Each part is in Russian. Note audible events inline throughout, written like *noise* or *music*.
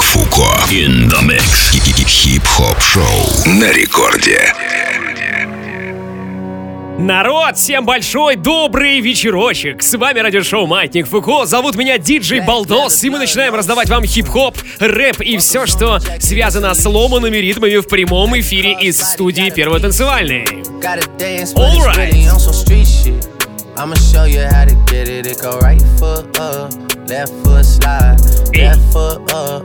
Маятник Фуко. In the mix. Хип-хоп шоу на рекорде. Народ, всем большой добрый вечерочек! С вами радиошоу Маятник Фуко, зовут меня Диджей Балдос, и мы начинаем раздавать вам хип-хоп, рэп и все, что связано с ломанными ритмами в прямом эфире из студии Первой танцевальной. I'ma show you how to get it. It go right foot up, left foot slide, left foot up,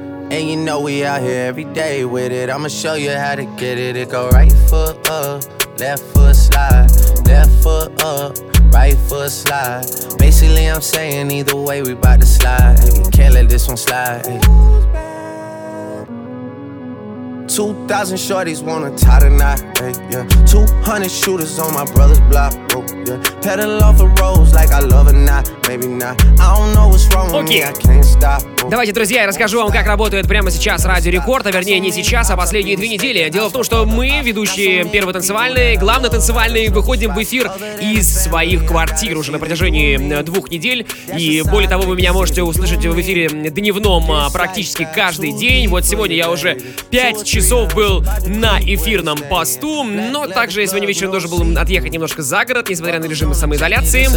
And you know we out here every day with it. I'ma show you how to get it. It go right foot up, left foot slide, left foot up right foot slide. Basically, I'm saying either way, we bout to slide. Can't let this one slide. 2,000 shorties wanna tie the knot, hey, yeah. 200 shooters on my brother's block, oh, yeah. Pedal off the roads like I love it not, maybe not. I don't know what's wrong with me, I can't stop. Oh. Давайте, друзья, я расскажу вам, как работает прямо сейчас Радио Рекорд, а вернее не сейчас, а последние две недели. Дело в том, что мы, ведущие Первой танцевальной, главной танцевальной, выходим в эфир из своих квартир уже на протяжении двух недель. И более того, вы меня можете услышать в эфире дневном а, практически каждый день. Вот сегодня я уже 5 часов часов был на эфирном посту, но также сегодня вечером должен был отъехать немножко за город, несмотря на режим самоизоляции.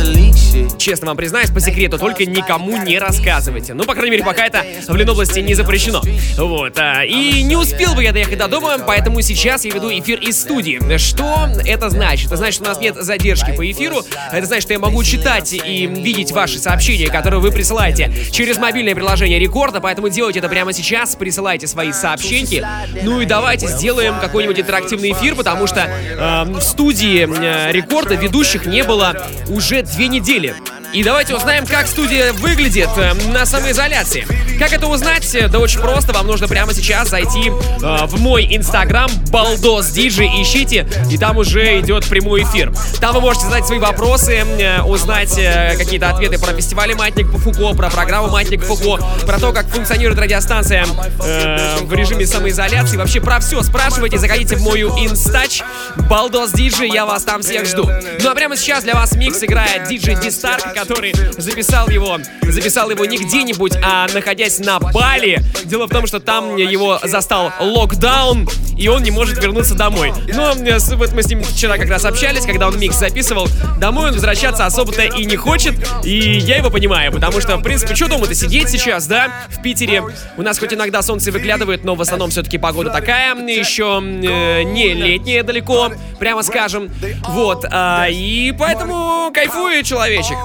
Честно вам признаюсь, по секрету, только никому не рассказывайте. Ну, по крайней мере, пока это в Ленобласти не запрещено. Вот. А, и не успел бы я доехать до дома, поэтому сейчас я веду эфир из студии. Что это значит? Это значит, что у нас нет задержки по эфиру. Это значит, что я могу читать и видеть ваши сообщения, которые вы присылаете через мобильное приложение Рекорда, поэтому делайте это прямо сейчас, присылайте свои сообщения. Ну ну и давайте сделаем какой-нибудь интерактивный эфир, потому что э, в студии э, рекорда ведущих не было уже две недели. И давайте узнаем, как студия выглядит э, на самоизоляции. Как это узнать? Да очень просто. Вам нужно прямо сейчас зайти э, в мой инстаграм балдос диджи, ищите, и там уже идет прямой эфир. Там вы можете задать свои вопросы, э, узнать э, какие-то ответы про фестиваль Матник по Фуко, про программу Матник Фуко, про то, как функционирует радиостанция э, в режиме самоизоляции. Вообще про все спрашивайте, заходите в мою инстач балдос диджи, я вас там всех жду. Ну а прямо сейчас для вас микс играет диджей Дистарк, который записал его, записал его не где-нибудь, а находясь на Бали. Дело в том, что там его застал локдаун, и он не может вернуться домой. Но э, вот мы с ним вчера как раз общались, когда он микс записывал. Домой он возвращаться особо-то и не хочет, и я его понимаю, потому что, в принципе, что дома-то сидеть сейчас, да, в Питере? У нас хоть иногда солнце выглядывает, но в основном все-таки погода такая, еще э, не летняя далеко, прямо скажем. Вот, э, и поэтому кайфует человечек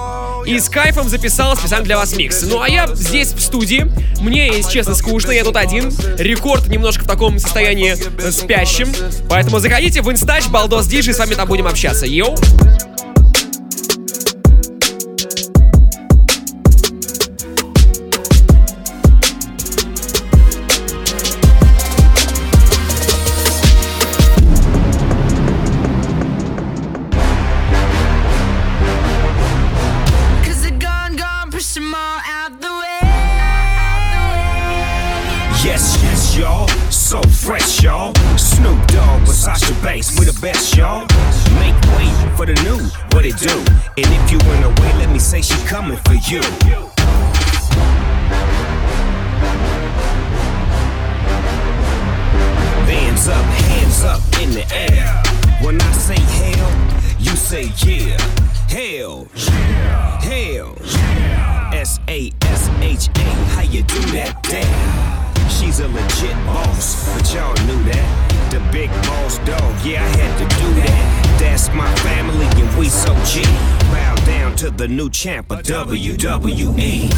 и с кайфом записал специально для вас микс. Ну а я здесь в студии, мне, если честно, скучно, я тут один, рекорд немножко в таком состоянии спящим, поэтому заходите в инстач, балдос диджи, с вами там будем общаться. Йоу! space. We're the best, y'all. Make way for the new, what it do. And if you in the way, let me say she coming for you. Hands up, hands up in the air. When I say hell, you say yeah. Hell, yeah. hell, yeah. S A S H A, how you do that? Damn. She's a legit boss, but y'all knew dog, yeah, I had to do that. That's my family, and we so G. Bow down to the new champ of WWE.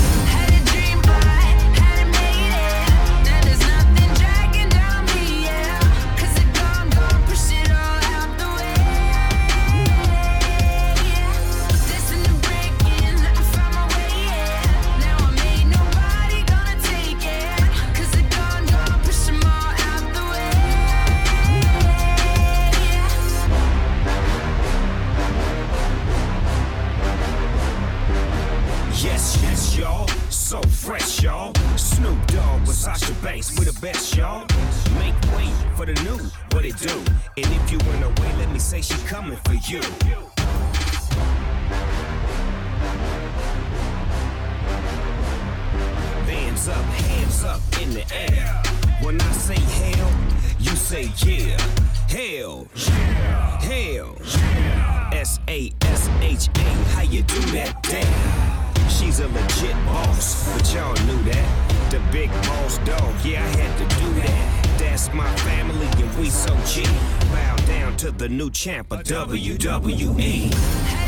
You do that? Damn. She's a legit boss, but y'all knew that. The big boss dog, yeah, I had to do that. That's my family, and we so G. Bow down to the new champ of WWE.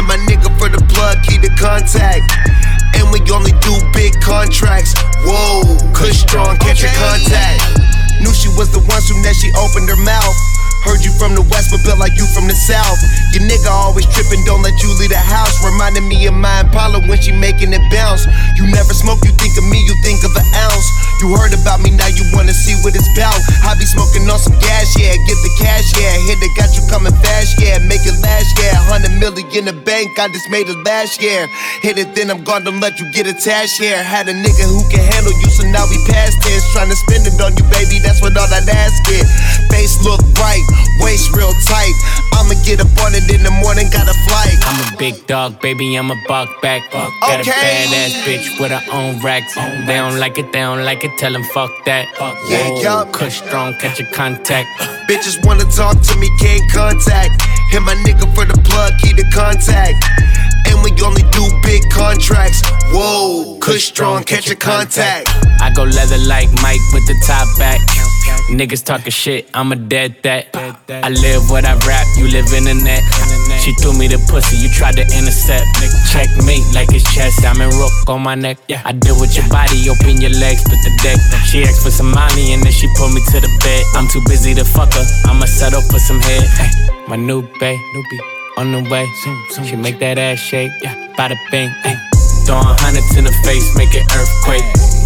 Hit my nigga for the plug, key to contact. And we only do big contracts. Whoa, Kush strong, catch okay. a contact. Knew she was the one soon as she opened her mouth. Heard you from the west, but built like you from the south. Your nigga always tripping, don't let you leave the house. Reminding me of my Impala when she making it bounce. You never smoke, you think of me, you think of an ounce. You heard about me, now you wanna see what it's about. I be smoking on some gas, yeah, get the cash, yeah. Hit it, got you coming fast, yeah. Make it last, yeah. Hundred million in the bank, I just made it last year. Hit it, then I'm gone, don't let you get attached here. Had a nigga who can handle you, so now we past tense. Trying to spend it on you, baby, that's what all that ass get. Face look right, waist real tight. I'ma get up on it in the morning, got a flight. I'm a big dog, baby, I'm a buck back. Buck. Got okay. a badass bitch with her own racks. Own they don't like it, they don't like it, tell them fuck that. Fuck yeah, yup. Kush strong, catch a contact. Bitches wanna talk to me, can't contact. Hit my nigga for the plug, key to contact. And we only do big contracts. Whoa, Kush strong, catch a contact. I go leather like Mike with the top back. Niggas talking shit, I'm a dead that. I live what I rap, you live in the net. She threw me the pussy, you tried to intercept. Checkmate like it's chess, I'm in rook on my neck. I deal with your body, open your legs, put the deck. She asked for some money and then she pulled me to the bed. I'm too busy to fuck her, I'ma settle for some head. My new bae, on the way. She make that ass shake, bada bing. Throwing hundreds in the face, make it earthquake.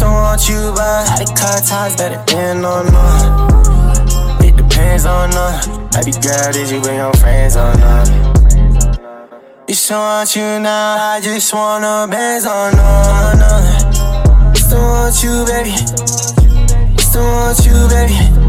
don't want you, but how the cut ties better than on none. It depends on her. Baby girl, did you bring your friends on not? Just want you now, I just wanna bands on her. Just don't want you, baby. Don't want you, baby.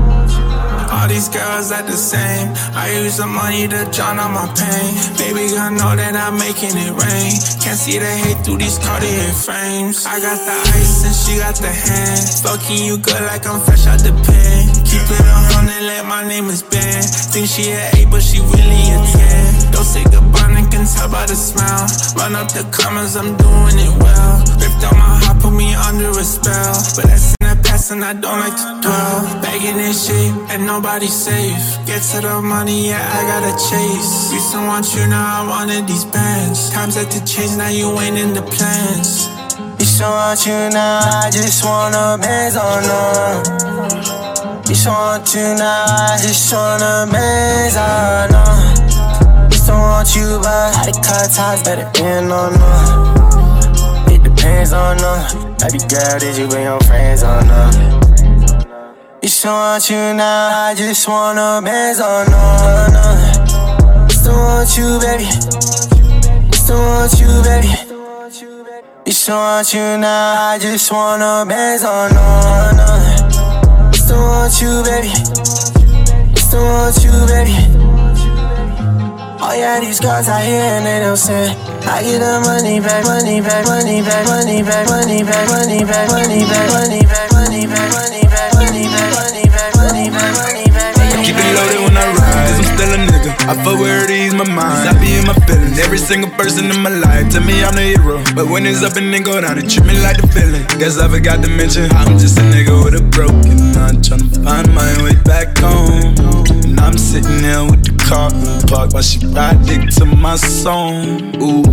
All these girls act the same. I use the money to drown out my pain. Baby I know that I'm making it rain. Can't see the hate through these Cartier frames. I got the ice and she got the hand. Fucking you good like I'm fresh out the pen. Keep it on hundred like my name is Ben. Think she a but she really a ten. Don't say goodbye, and can tell by the smile. Run up the comments, I'm doing it well. Ripped out my heart, put me under a spell. But that's past and I don't like to dwell. Begging in shape and nobody's safe. Get to the money, yeah, I gotta chase. Used to want you, now I wanted these bands. Times had to change, now you ain't in the plans. Used to want you, now I just wanna bands on them. Used to want you, now I just wanna bands on them. Used to want you, but how to cut ties better than on them. It depends on them. Baby girl, did you bring your friends on up? You still want you now, I just wanna bands on no, no. Still want you, baby. Still want you, baby. You still want you now, I just wanna bands on no, no. Still want you, baby. Still want you, baby. Oh yeah, these girls I hear and they don't say I get the money back, money back, money back, money back, money back, money back, money back, money back, money back, money back, money back, money back, money back, money back. Keep it loaded when I ride, cause I'm still a nigga. I fuck where it ease my mind. I be in my feelings. Every single person in my life tell me I'm the hero. But when it's up and then go down, it treat me like the feeling. Guess I forgot to mention, I'm just a nigga with a broken heart. Tryna find my way back home. And I'm sitting there with the car in park while she ride dick to my song. Ooh,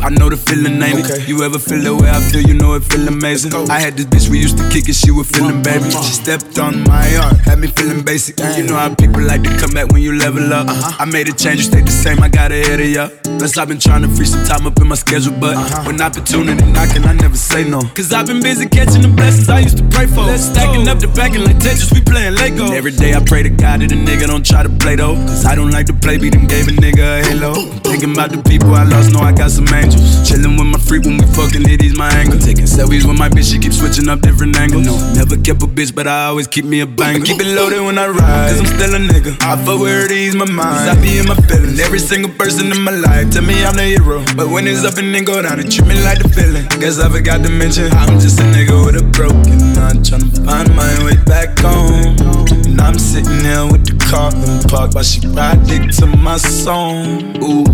I know the feeling, ain't it? You ever feel the way I feel? You know it feel amazing. I had this bitch, we used to kick it, she was feeling baby. She stepped on my arm, had me feeling basic. You know how people like to come back when you level up. Uh-huh. I made a change, you stayed the same, I got ahead of ya. Plus, I've been trying to free some time up in my schedule, but uh-huh. when opportunity knocking, I never say no. Cause I've been busy catching the blessings I used to pray for. Stacking up the backing like Tetris, we playing Lego. And every day I pray to God that a nigga don't try to play though. Cause I don't like to play, beat them gave a nigga a halo. Thinking about the people I lost, know I got some angels. Chilling with my freak when we fucking it, he's my angle. Taking selfies with my bitch, she keep switching up different angles. No, never kept a bitch, but I always keep me a banger. Keep it loaded when I ride, cause I'm still a nigga. I fuck where it ease my mind. Cause I be in my feelings. Every single person in my life tell me I'm the hero. But when it's up and then go down, it treat me like the feeling. Guess I forgot to mention, I'm just a nigga with a broken heart. Tryna find my way back home. And I'm sitting here with the car park while she ride dick to my song. Ooh,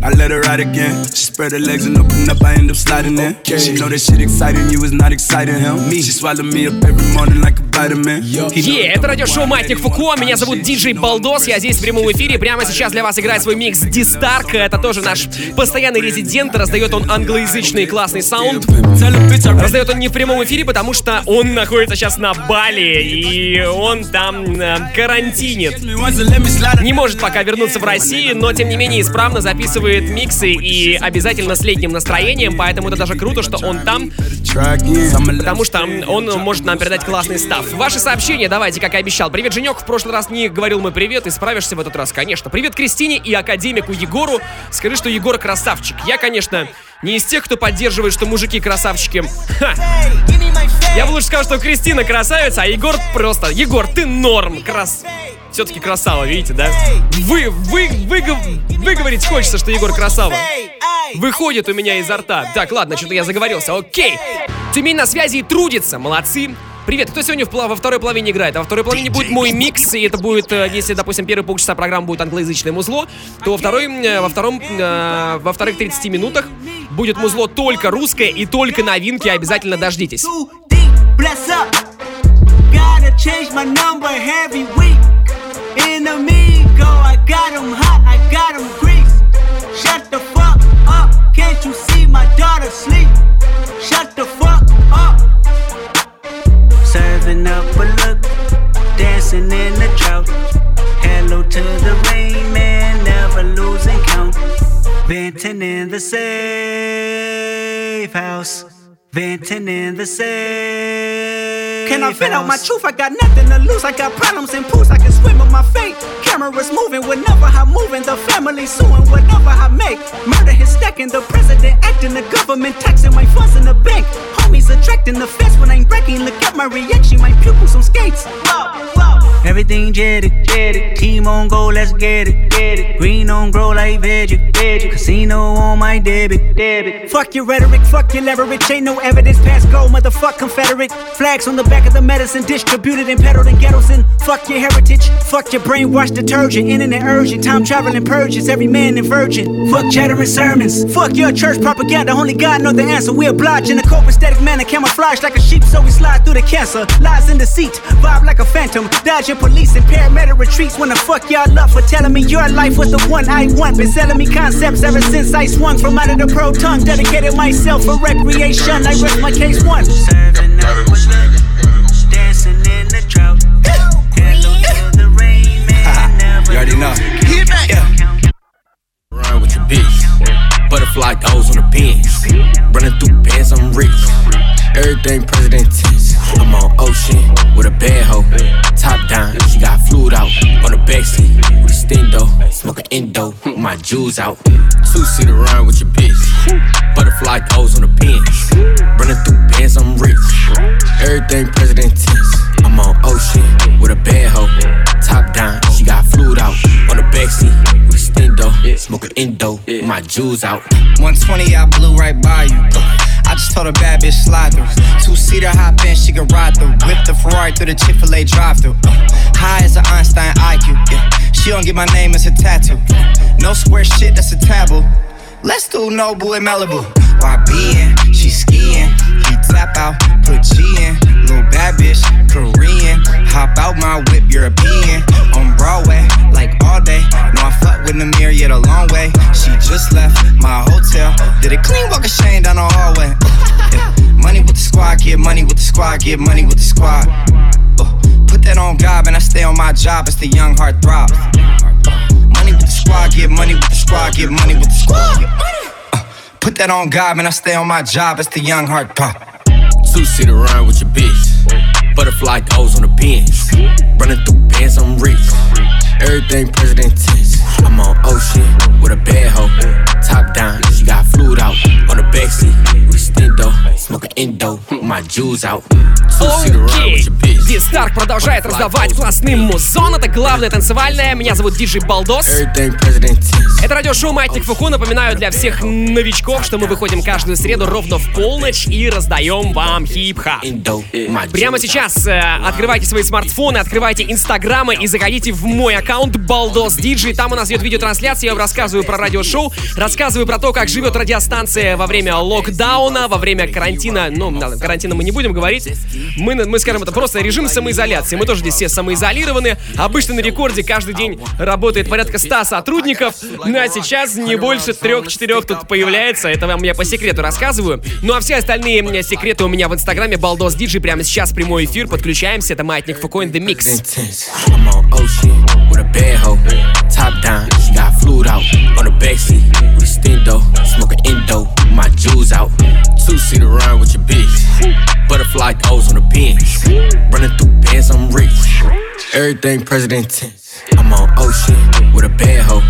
I let her ride again. She spread her legs and open up, I end up sliding in. She know that shit exciting, you is not exciting him. Me, she swallow me up every morning like a vitamin. Это радиошоу Маятник Фуко, меня зовут Диджей Балдос, я здесь в прямом эфире, прямо сейчас для вас играет свой микс Дистарк, это тоже наш постоянный резидент, раздает он англоязычный классный саунд. Раздает он не в прямом эфире, потому что он находится сейчас на Бали, и он там э, карантинит. Не может пока вернуться в Россию, но тем не менее исправно записывает миксы и обязательно с летним настроением, поэтому это даже круто, что он там, потому что он может нам передать классный став. Ваши сообщения давайте, как и обещал. Привет, Женек, в прошлый раз не говорил мы привет, и справишься в этот раз, конечно. Привет Кристине и академику Егору. Скажи, что Егор красавчик. Я, конечно, не из тех, кто поддерживает, что мужики красавчики. Ха. Я бы лучше сказал, что Кристина красавица, а Егор просто... Егор, ты норм, крас... Все-таки красава, видите, да? Вы, вы, вы, выговорить хочется, что Егор красава. Выходит у меня изо рта. Так, ладно, что-то я заговорился. Окей. Тюмень на связи и трудится. Молодцы. Привет, кто сегодня в, во второй половине играет? А во второй половине будет мой микс, и это будет, э, если, допустим, первые полчаса программы будет англоязычное музло, то во, второй, э, во, втором, э, во вторых 30 минутах будет музло только русское и только новинки, обязательно дождитесь. change my number every week. Venting in the safe house. Venting in the safe. Can I fit out my truth? I got nothing to lose. I got problems and pools. I can swim with my fate. Cameras moving whenever I'm moving. The family suing whatever I make. Murder is stacking. The president acting. The government taxing my funds in the bank. Homies attracting the fence when I'm breaking. Look at my reaction. My pupils on skates. Whoa, whoa. Everything jetted, jetted. Team on go, let's get it, get it. Green on grow like veggie, veggie. Casino on my debit, debit. Fuck your rhetoric, fuck your leverage. Ain't no evidence past go, motherfuck Confederate. Flags on the back of the medicine, distributed and peddled in ghettos. And fuck your heritage, fuck your brainwash detergent. Internet urgent, time traveling purges. Every man and virgin. Fuck chattering sermons. Fuck your church propaganda. Only God know the answer. We oblige in a copacetic manner, camouflage like a sheep, so we slide through the cancer. Lies in deceit, vibe like a phantom. Dodging police and paramedic retreats. When the fuck y'all up for telling me your life was the one I want. Been selling me concepts ever since I swung from out of the pro tongue. Dedicated myself for recreation. I rest my case one. Serving up with love, dancing in the drought. Hello to the rain man. You already know. Get back. Run with your bitch. Butterfly goes on the pins. Running through bands, I'm rich. Everything president tense. I'm on ocean with a bad hoe. Top down, she got fluid out. On the backseat with a stendo. Smoking endo, my jewels out. Two seater run with your bitch. Butterfly goes on the pins. Running through bands, I'm rich. Everything president tense. I'm on ocean with a bad hoe. Top down, she got fluid out. On the backseat with a stendo. endo, my jewels out. 120, I blew right by you. I just told a bad bitch slide through. Two seater hop in, she can ride through. Whip the Ferrari through the Chick fil A drive through. Uh, high as an Einstein IQ. Yeah. She don't get my name as a tattoo. No square shit, that's a taboo. Let's do Noble in Malibu. YB she skiing. He tap out, put G in. Little bad bitch, Korean. Hop out my whip, European. On Broadway, like all day. No, I fuck with the mirror, yet a long way. She just left my hotel. Did a clean walk of shame down the hallway. *laughs* Money with the squad, get money with the squad, get money with the squad. Uh, put that on God, and I stay on my job. It's the young heart throb. Money with the squad, get money with the squad, get money with the squad. get Uh, put that on God, man. I stay on my job. It's the young heart pop. Two sit around with your bitch. Butterfly goes on the pins. Running through bands, I'm rich. Everything president tense. I'm on ocean with a bad hoe. Top down, she got fluid out. On the backseat stendo. Smoking endo, my jewels out. Bitch. Дистарк продолжает раздавать классный музон. Это главное танцевальное. Меня зовут Диджей Балдос. Это радиошоу Маятник Фуку. Напоминаю для всех новичков, что мы выходим каждую среду ровно в полночь и раздаем вам хип-хап. Прямо сейчас э, открывайте свои смартфоны, открывайте инстаграмы и заходите в мой аккаунт Балдос Диджей. Там у нас идет видеотрансляция, я вам рассказываю про радиошоу, рассказываю про то, как живет радиостанция во время локдауна, во время карантина. Ну, да, карантина мы не будем говорить. Мы, мы скажем, это просто режим самоизоляции. Мы тоже здесь все самоизолированы. Обычно на рекорде каждый день работает порядка 100 сотрудников. Ну а сейчас не больше трех-четырех тут появляется. Это вам я по секрету рассказываю. Ну а все остальные м, секреты у меня в инстаграме Балдос Диджей. Прямо сейчас прямой эфир. Подключаемся. Это Маятник Фуко in the Mix. Intense. I'm on ocean with a bad hoe. Top down, she got fluid out. On the backseat with a stendo. Smoking endo, my jewels out. Two sit around with your bitch. Butterfly toes on the pins. Running through bands, I'm rich. Everything president tense. I'm on ocean with a bad hoe.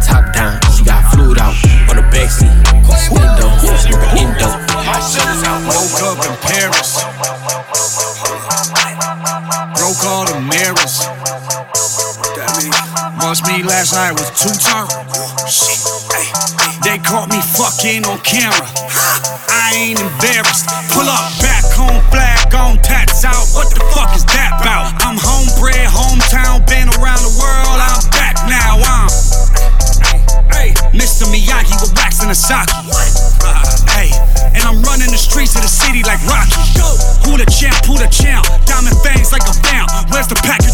Top down, she got fluid out. On the backseat with a stendo. Smoking endo, my jewels out. Woke up in Paris. Broke all the mirrors. Me last night was two time. They caught me fucking on camera. I ain't embarrassed. Pull up back home flag on tats out. What the fuck is that about? I'm homebred, hometown, been around the world. I'm back now. I'm Mr. Miyagi with wax and a sock. Hey, and I'm running the streets of the city like Rocky. Who the champ? Who the champ? Diamond fangs like a found. Where's the package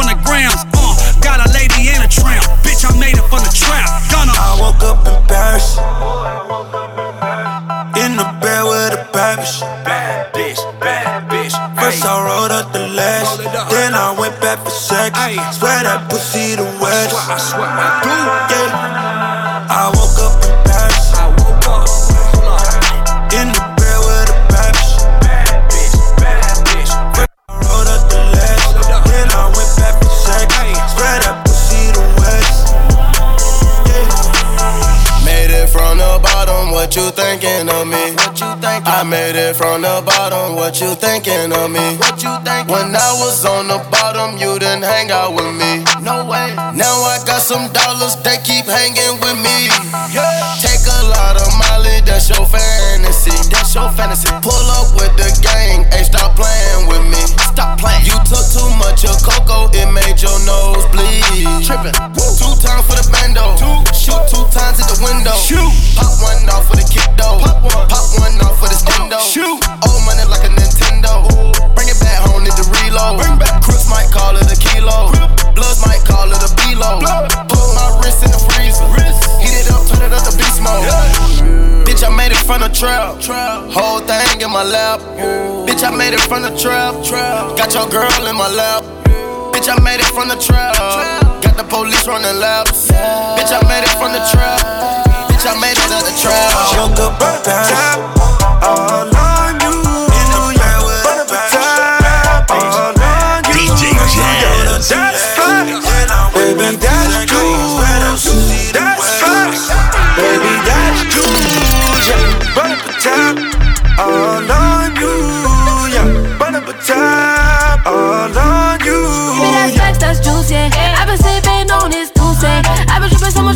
from the grams. Uh, got a lady and a tramp. Bitch, I made it from the trap. Gonna. I woke up in Paris. In the bed with a bad bitch. Bad bitch, bad bitch. First I rolled up the lash, then I went back for sex. Swear that pussy the west. I swear I do. What you thinking of me? What you thinking? I made it from the bottom, what you thinking of me? What you thinking? When I was on the bottom, you didn't hang out with me. No way. Now I got some dollars, they keep hanging with me. Yeah. Take a lot of Molly, that's your fantasy. That's your fantasy. Pull up with the gang, hey, stop playing with me. Stop playing. You took too much of cocoa, it made your nose bleed. Tripping. Two times for the bando. Shoot two times at the window. Shoot. Pop one off for the kick though. Pop one. Pop one off for the stendo. Shoot. Old money like a Nintendo. Bring it back home, need to reload. Bring back. Crooks might call it a kilo. Bloods might call it a below. Put my wrist in the freezer. Heat it up, turn it up to beast mode. Bitch, I made it from the trap. Whole thing in my lap. Bitch, I made it from the trap. Got your girl in my lap. Bitch, I made it from the trap. Got the police running laps. Bitch, I made it from the trap. Bitch, I made it out the trap. Up in Paris. All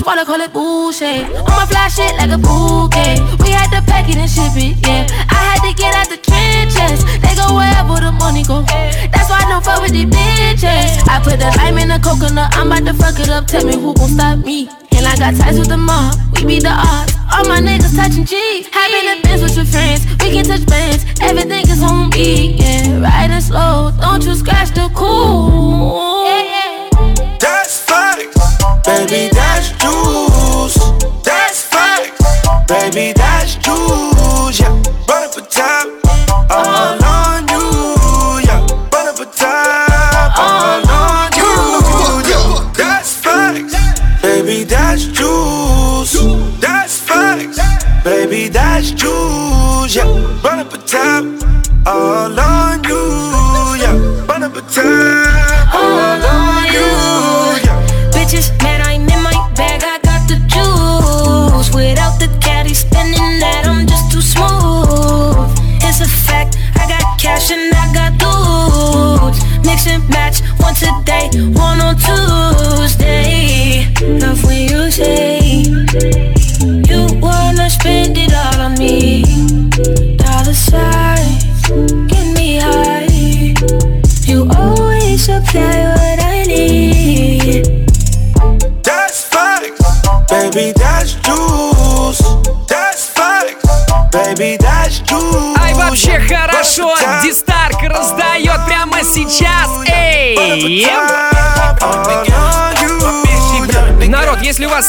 Wanna call it bullshit. I'ma fly shit like a bouquet. We had to pack it and ship it, yeah. I had to get out the trenches. They go wherever the money go. That's why I don't fuck with these bitches. I put the lime in the coconut. I'm about to fuck it up. Tell me who gon' stop me. And I got ties with the mob. We beat the odds. All my niggas touching. Hop in the Benz with your friends. We can touch bands.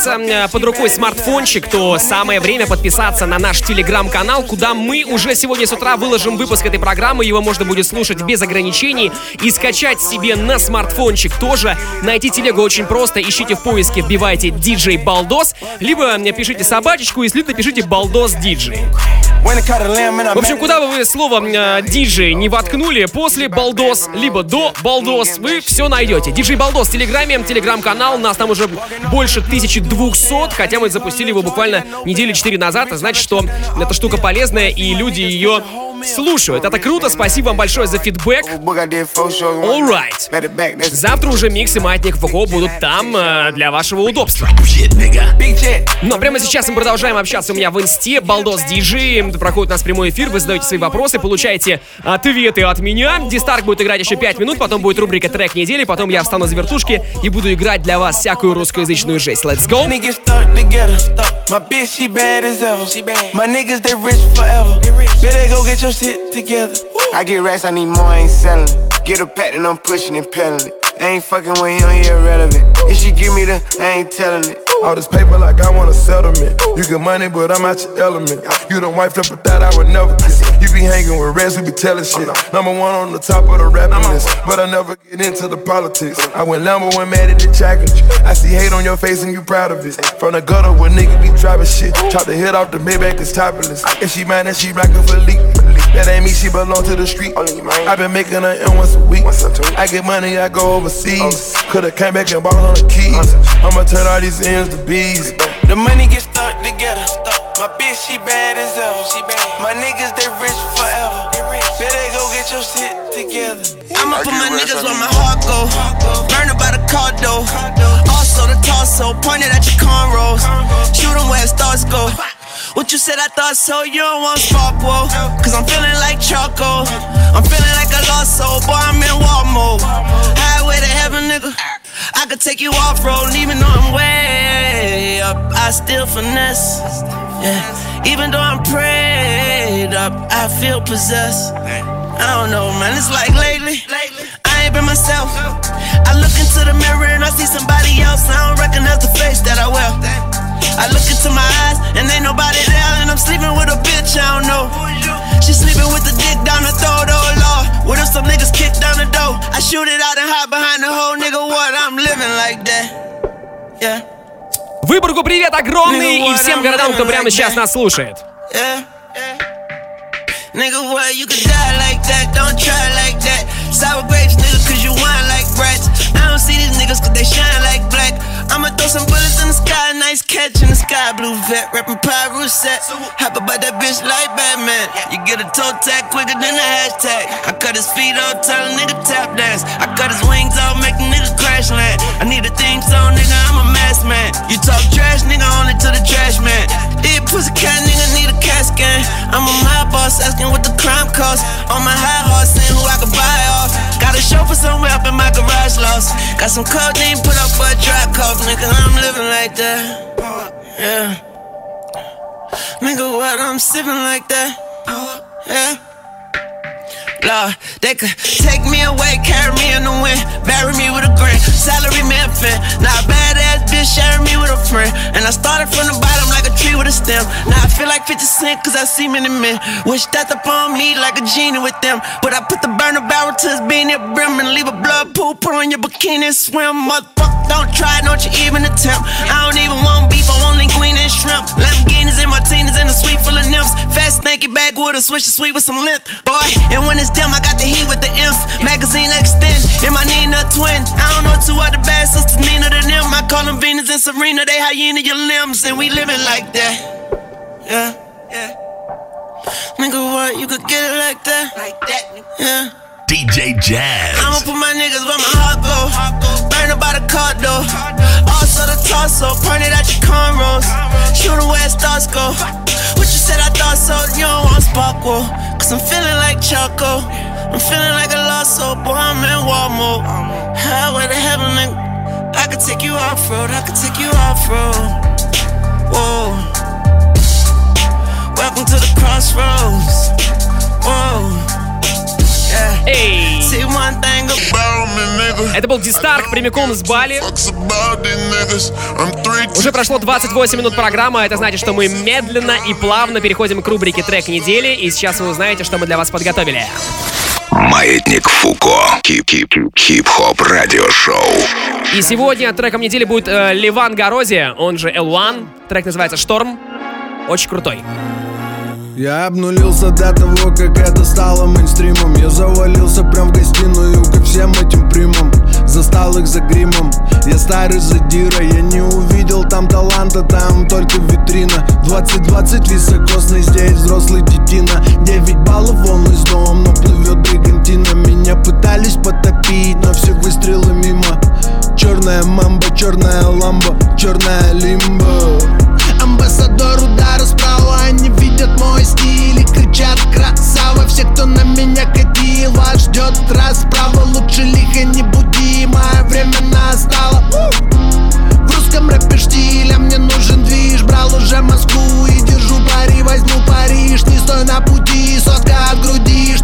Если э, под рукой смартфончик, то самое время подписаться на наш телеграм-канал, куда мы уже сегодня с утра выложим выпуск этой программы. Его можно будет слушать без ограничений и скачать себе на смартфончик тоже. Найти телегу очень просто. Ищите в поиске, вбивайте DJ Балдос, либо э, пишите собачечку и слитно пишите Балдос Диджей. В общем, куда бы вы слово э, диджей не воткнули, после балдос, либо до балдос, вы все найдете. Диджей балдос в Телеграме, Телеграм-канал, нас там уже больше 1200, хотя мы запустили его буквально недели 4 назад, а значит, что эта штука полезная и люди ее слушают. Это круто, спасибо вам большое за фидбэк. Alright. Завтра уже микс и маятник Фуко будут там э, для вашего удобства. Но прямо сейчас мы продолжаем общаться у меня в инсте. Балдос Диджи. Проходит у нас прямой эфир. Вы задаете свои вопросы, получаете ответы от меня. Дистарк будет играть еще 5 минут, потом будет рубрика трек недели, потом я встану за вертушки и буду играть для вас всякую русскоязычную жесть. Let's go! My bitch, she bad as ever. My niggas, they rich forever. Better go get your shit together. I get racks, I need more, I ain't selling it. Get a pack and I'm pushing and peddling it. I ain't fucking with you ain't irrelevant. If she give me the, I ain't telling it. All this paper like I want a settlement. You get money, but I'm out your element. You done wiped up, but that I would never get. You be hanging with rats, we be telling shit. Number one on the top of the rapping list. But I never get into the politics. I went number one mad at the jacket. I see hate on your face and you proud of it. From the gutter where niggas be driving shit. Chop the head off the Maybach, it's topless. If she mad, then she rockin' for leak. That ain't me, she belong to the street. I been making her in once a week. I get money, I go overseas. Coulda came back and bought on the keys. I'ma turn all these ends to B's. The money get stuck together. My bitch, she bad as ever. My niggas, they rich forever. Better go get your shit together. I'ma put my niggas where my heart go. Burn about a car though. Also the torso, pointed at your cornrows. Shoot 'em where stars go. What you said, I thought so. You don't want spark, whoa. Cause I'm feeling like charcoal. I'm feeling like a lost soul. Boy, I'm in war mode. Highway to heaven, nigga. I could take you off road, even though I'm way up. I still finesse. Yeah. Even though I'm prayed up, I feel possessed. I don't know, man. It's like lately. I ain't been myself. I look into the mirror and I see somebody else. I don't recognize the face that I wear. I look into my eyes and ain't nobody there. And I'm sleeping with a bitch I don't know. She sleeping with the dick down the throat, oh lord. What if some niggas kick down the door? I shoot it out and hide behind the whole nigga. What? I'm living like that. Yeah. Выборгу привет огромный и всем городам, кто прямо сейчас нас слушает. Yeah. Nigga, what? You could die like that, don't try like that. Sour grapes, nigga, cause you whine like brats. I don't see these niggas cause they shine like black. I'ma throw some bullets in the sky, nice catch in the sky blue vet. Rapping Pyro set. Hop about that bitch like Batman. You get a toe tag quicker than a hashtag. I cut his feet off, tell a nigga tap dance. I cut his wings off, make the nigga crash land. I need a theme song, nigga, I'm a mess man. You talk trash, nigga, only to the trash man. This pussy cat, nigga, need a cat scan. I'm a my boss asking what the crime cost. On my high horse, saying who I could buy off. Got a chauffeur somewhere up in my garage lost. Got some codeine put up for a dry cough, nigga, I'm living like that. Yeah. Nigga, what I'm sipping like that. Yeah. They could take me away, carry me in the wind, bury me with a grin. Salary man fin. Now a badass bitch sharing me with a friend. And I started from the bottom like a tree with a stem. Now I feel like 50 Cent cause I see many men. Wish death upon me like a genie with them. But I put the burner barrel to his beanie brim and leave a blood pool, put on your bikini swim. Motherfucker, don't try, don't you even attempt. I don't even want beef, I want linguine and shrimp. Lamborghinis and martinis and a suite full of nymphs. Fast, stanky bag with a swish sweet with some lint. Boy, and when it's them, I got the heat with the imps. Magazine extend, and my Nina twin. I don't know two other bad sisters, Nina than them. I call them Venus and Serena, they hyena your limbs, and we living like that. Yeah, yeah. Nigga, what? You could get it like that? Like that, yeah. DJ Jazz. I'ma put my niggas where my heart go. Burn about the car though. Also the torso, point it at your cornrows. Shoot where it starts go. Said I thought so, you don't want sparkle. Cause I'm feeling like Choco. I'm feeling like a lost soul, boy, I'm in war mode. Highway to heaven, nigga. I could take you off road, I could take you off road. Whoa. Welcome to the crossroads. Whoa. Эй! See one thing about me, nigga. Это был Дистарк прямиком с Бали. Уже прошло 28 минут программы, а это значит, что мы медленно и плавно переходим к рубрике «Трек недели», и сейчас вы узнаете, что мы для вас подготовили. Маятник Фуко. Хип-хоп радиошоу. И сегодня треком недели будет э, Ливан Горози, он же L1. Трек называется «Шторм». Очень крутой. Я обнулился до того, как это стало мейнстримом. Я завалился прям в гостиную ко всем этим примам. Застал их за гримом. Я старый задира, я не увидел там таланта Там только витрина. 20-20 високосный здесь взрослый детина. 9 баллов волны с дом, но плывет бригантина. Меня пытались потопить, но все выстрелы мимо. Черная мамба, черная ламба, черная лимба Амбассадор удара справа. Они видят мой стиль и кричат красава! Все, кто на меня катил, вас ждет расправа. Лучше лихо не буди, мое время настало. В русском рэпе штиле мне нужен движ. Брал уже Москву и держу пари. Возьму Париж, не стой на пути Сотка от груди,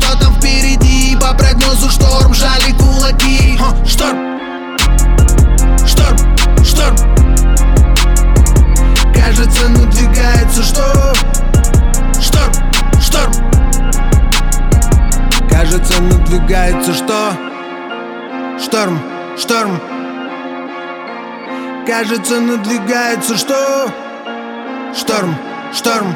Кажется, надвигается что? Шторм, шторм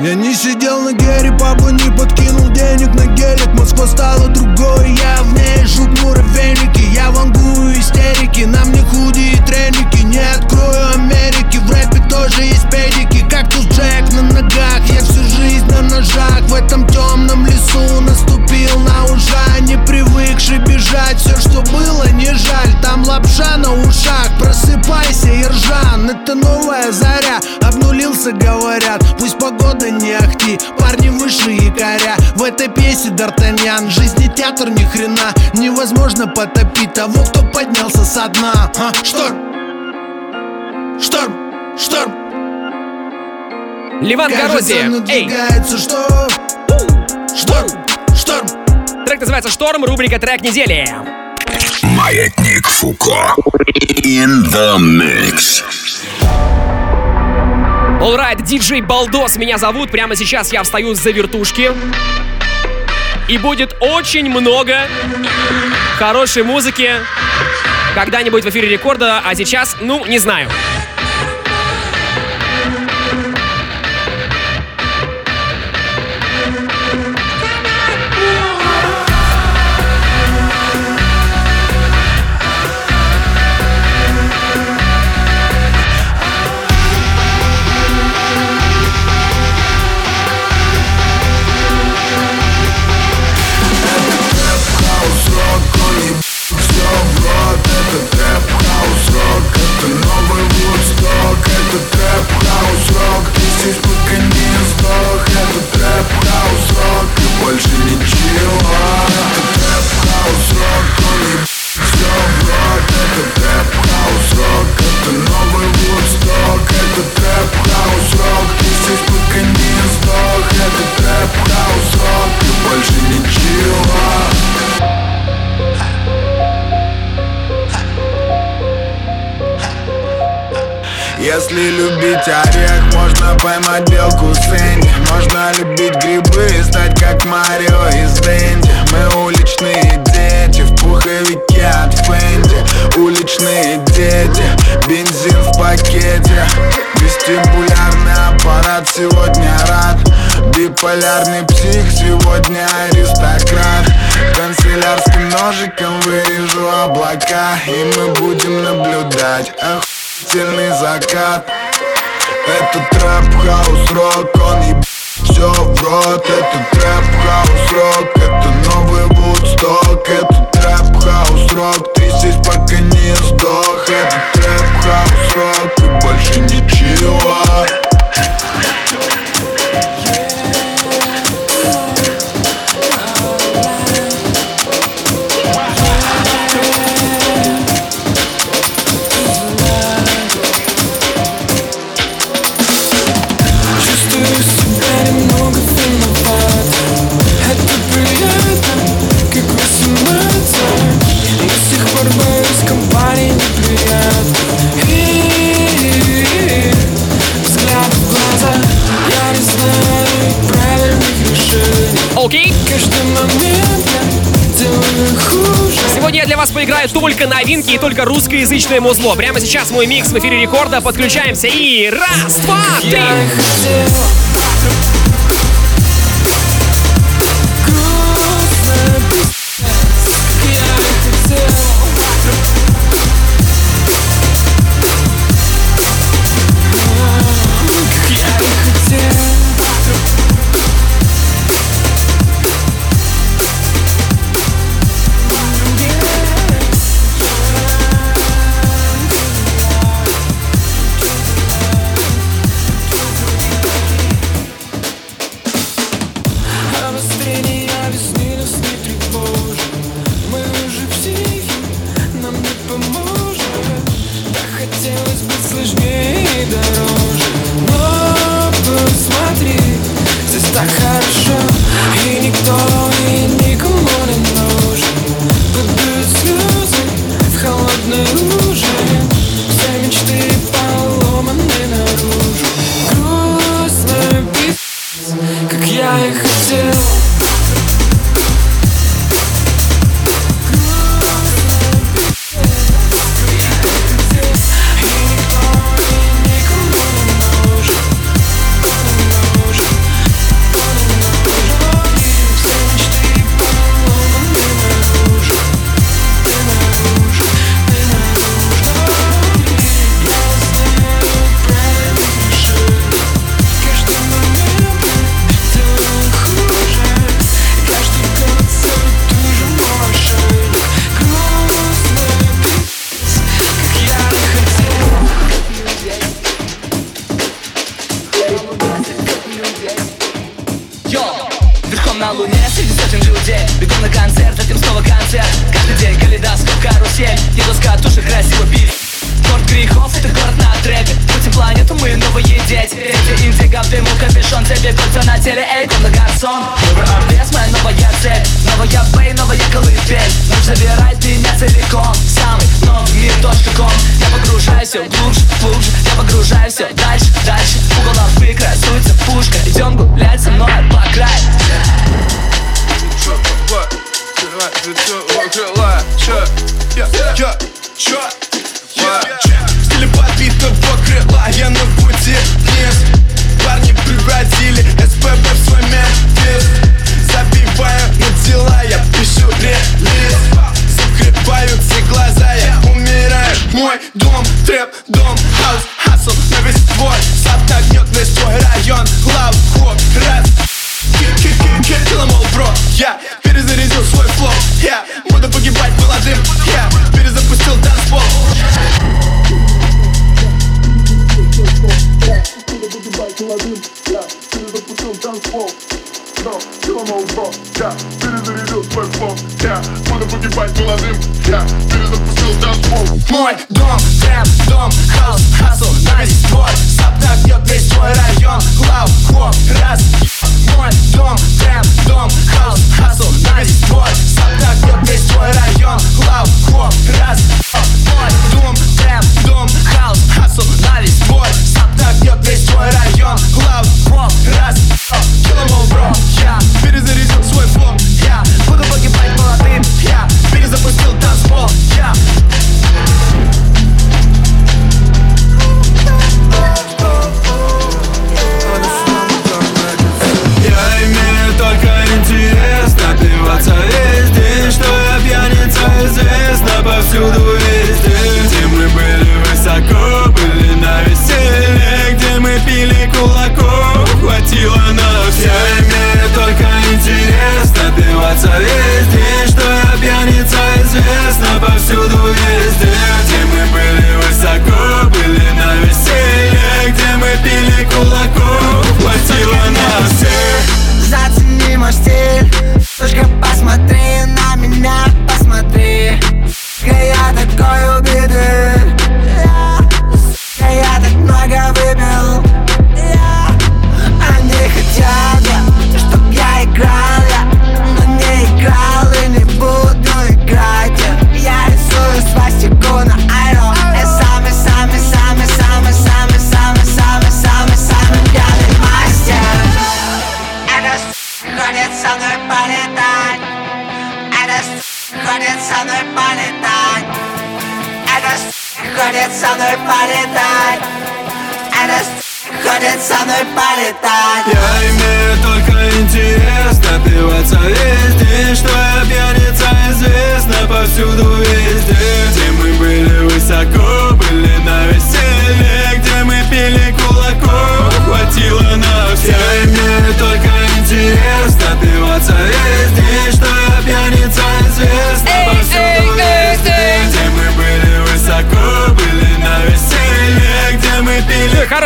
я не сидел на гере, папа не подкинул денег на гелик. Москва стала другой, я в ней жук муравейники Я вангую истерики, на мне худи и треники. Не открою Америки, в рэпе тоже есть педики. Кактус Джек на ногах, я всю жизнь на ножах. В этом темном лесу наступил на ужа. Не привыкший бежать, все что было не жаль. Там лапша на ушах, просыпайся, Иржан Это новая заря, обнулился говорят. Пусть погода не ахти, парни выше якоря В этой песне Д'Артаньян, жизни театр ни хрена Невозможно потопить того, кто поднялся со дна а? Шторм, шторм, шторм Ливан Горози, эй! что? Шторм, шторм Трек называется «Шторм», рубрика «Трек недели». Маятник Фуко. In the mix. Alright, диджей Балдос меня зовут. Прямо сейчас я встаю за вертушки. И будет очень много хорошей музыки когда-нибудь в эфире рекорда, а сейчас, ну, не знаю. закат Это trap house rock, он еб все в рот. Это trap house rock, нас поиграют только новинки и только русскоязычное музло. Прямо сейчас мой микс в эфире рекорда. Подключаемся и раз, два, три.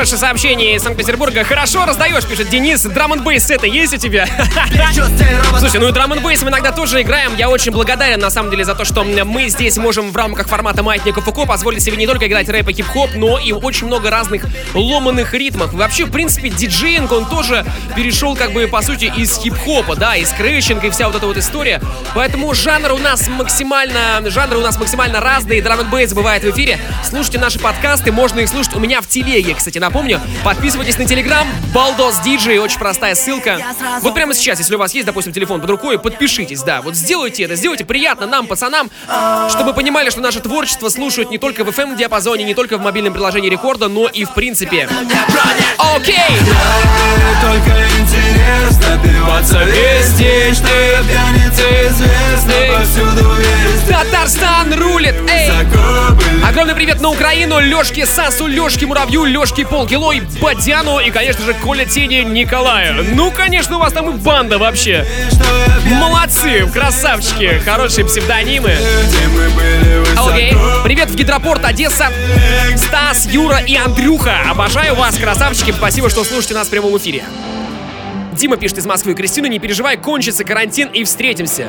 Хорошее сообщение из Санкт-Петербурга. Хорошо раздаешь, пишет Денис. Драм бейс это есть у тебя? *laughs* Слушай, ну и драм бейс мы иногда тоже играем. Я очень благодарен, на самом деле, за то, что мы здесь можем в рамках формата Маятника Фуко позволить себе не только играть рэп и хип-хоп, но и очень много разных ломаных ритмов. И вообще, в принципе, диджеинг, он тоже перешел, как бы, по сути, из хип-хопа, да, из крэчинга и вся вот эта вот история. Поэтому жанр у нас максимально, жанры у нас максимально разные. Драм бейс бывает в эфире. Слушайте наши подкасты, можно их слушать у меня в телеге, кстати, напомню. Подписывайтесь на телеграм, Балдос Диджей, очень простая ссылка. Вот прямо сейчас, если у вас есть, допустим, телефон под рукой, подпишитесь, да, вот сделайте это, сделайте приятно нам, пацанам, чтобы понимали, что наше творчество слушают не только в FM-диапазоне, не только в мобильном приложении рекорда, но и в принципе. Окей! только интерес Напиваться везде Что я пьяница известна Повсюду везде Татарстан рулит, эй! Огромный привет на Украину, Лешке Сасу, Лешке Муравью, Лешке Полкило и Бадяну и, конечно же, Коля Тени Николаю. Ну, конечно, у вас там и банда вообще. Молодцы, красавчики, хорошие псевдонимы. Окей, привет в Гидропорт, Одесса, Стас, Юра и Андрюха. Обожаю вас, красавчики, спасибо, что слушаете нас в прямом эфире. Дима пишет из Москвы. Кристина, не переживай, кончится карантин и встретимся.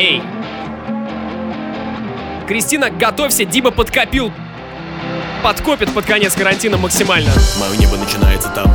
Эй. Кристина, готовься, Дима подкопил. Подкопит под конец карантина максимально. Мое небо начинается там,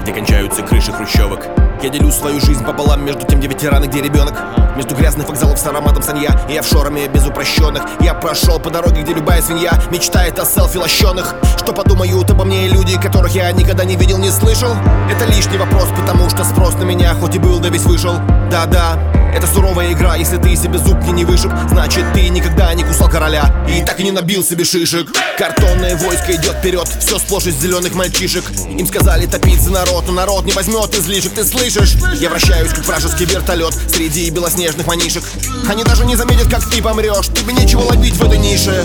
где кончаются крыши хрущевок. Я делю свою жизнь пополам между тем, где ветераны, где ребенок. Между грязных вокзалов с ароматом санья и офшорами без упрощенных. Я прошел по дороге, где любая свинья мечтает о селфи лощеных. Что подумают обо мне люди, которых я никогда не видел, не слышал? Это лишний вопрос, потому что спрос на меня хоть и был, да весь вышел. Да-да, это суровая игра, если ты себе зубки не вышиб Значит ты никогда не кусал короля. И так и не набил себе шишек. Картонное войско идет вперед, все сплошь из зеленых мальчишек. Им сказали топить за народ, но народ не возьмет излишек, ты слышишь? Я вращаюсь, как вражеский вертолет Среди белоснежных манишек. Они даже не заметят, как ты помрешь Тебе нечего ловить в этой нише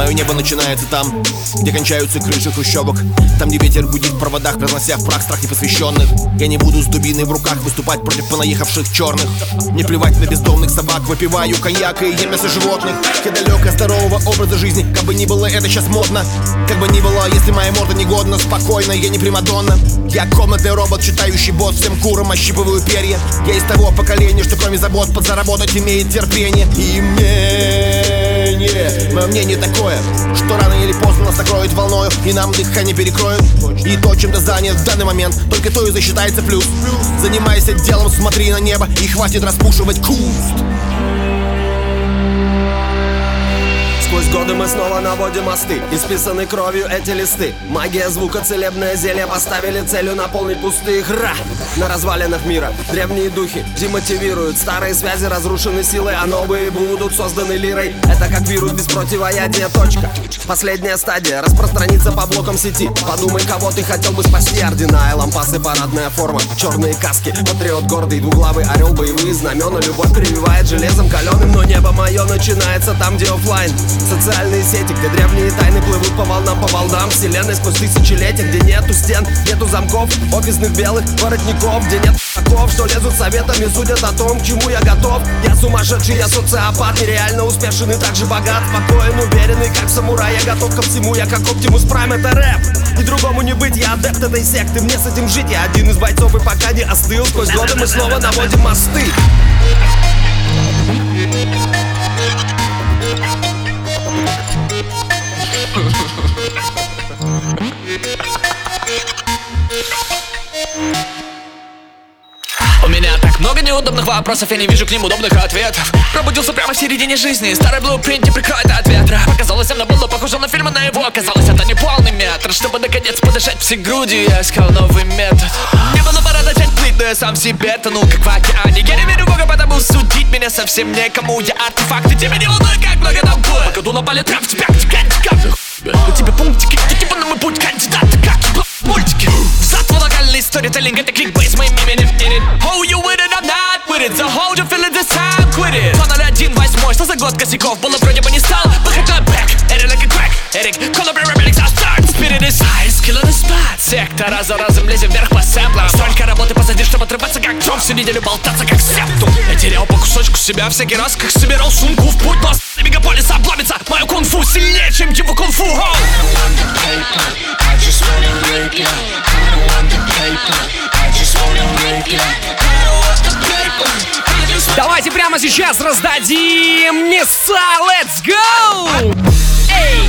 Мое небо начинается там, где кончаются крыши хрущевок Там, где ветер гудит в проводах, разнося в прах страх непосвященных Я не буду с дубиной в руках выступать против понаехавших черных Не плевать на бездомных собак, выпиваю коньяк и ем мясо животных. Я далек от здорового образа жизни, как бы ни было это сейчас модно. Как бы ни было, если моя морда негодна, спокойно, я не примадонна. Я комнатный робот, читающий бот, всем курам ощипываю перья. Я из того поколения, что кроме забот подзаработать имеет терпение И мнение, мое мнение такое Что рано или поздно нас накроет волною И нам дыхание перекроют. И то, чем ты занят в данный момент Только то и засчитается плюс. Занимайся делом, смотри на небо И хватит распушивать куст Сквозь годы мы снова наводим мосты Исписаны кровью эти листы. Магия звука, целебное зелье Поставили целью наполнить пустые хра. На развалинах мира Древние духи демотивируют. Старые связи разрушены силой А новые будут созданы лирой. Это как вирус без противоядия Точка. Последняя стадия Распространиться по блокам сети. Подумай, кого ты хотел бы спасти. Ордена и лампасы, парадная форма Черные каски, патриот гордый Двуглавый орел, боевые знамена. Любовь прививает железом каленым Но небо мое начинается там, где оффлайн Социальные сети, где древние тайны плывут по волнам, по волнам Вселенной сквозь тысячелетия, где нету стен, нету замков Офисных белых воротников, где нет таков Что лезут советами, судят о том, к чему я готов. Я сумасшедший, я социопат, нереально успешен и так же богат Спокоен, уверенный, как самурай, я готов ко всему. Я как Оптимус Прайм, это рэп И другому не быть, я адепт этой секты. Мне с этим жить, я один из бойцов и пока не остыл Сквозь годы мы снова наводим мосты У меня так много неудобных вопросов, я не вижу к ним удобных ответов. Пробудился прямо в середине жизни, старый блупринт не прикроет от ветра. Показалось, оно было похоже на фильмы на его Оказалось, это не полный метр. Чтобы наконец подышать все грудью, я искал новый метод. Мне было пора начать плыть но я сам в себе тонул, как в океане. Я не верю в Бога, потому судить меня совсем некому. Я артефакты, тебя не волнует, как много там будет. Пока напали трав, тебя втекает капли У тебя пунктики, ты типа на мой путь кандидаты, как и мультики Затвор локальный сторителлинг, это кликбейс моим именем in it. Oh, you with it, I'm not with it. So hold your feeling this time, quit it. 201 восьмой, что за год косяков Было вроде бы не стал, выход на бэк Эрик like a crack, Эрик, collaborate remix, I start Spirit is high, on the spot Сектор раз за разом лезем вверх по сэмплам Столько работы позади, чтобы отрываться как Джон. Всю неделю болтаться как септум Я терял по кусочку себя всякий раз, как собирал сумку в путь. Но с мегаполиса обломится. Мою кунг-фу Сильнее, чем его кунг-фу. Давайте прямо сейчас раздадим места. Let's go! Эй!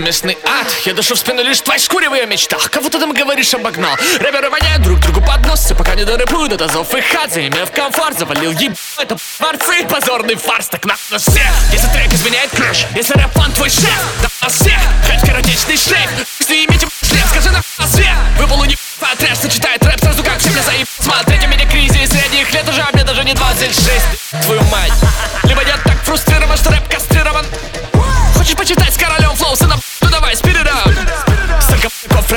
Кромешный ад. Я душу в спину лишь твоей шкуре в ее мечтах. Кого ты там говоришь обогнал? Рэперы воняют друг другу под нос пока не дорыпуют от азов и хат Заимев комфорт, завалил еб... Это фарцы, позорный фарс, так на нас всех Если трек изменяет краш, если рэп твой шеф Да нас всех, хоть коротечный шлейф Если имейте шлейф, скажи на свет Выпал у них трэш, сочетает рэп сразу как все мне заеб. Смотреть у меня кризис средних лет уже, а мне даже не 26 Твою мать. Либо я так фрустрирован, что рэп кастрирован. Хочешь почитать с королем flow, сынок?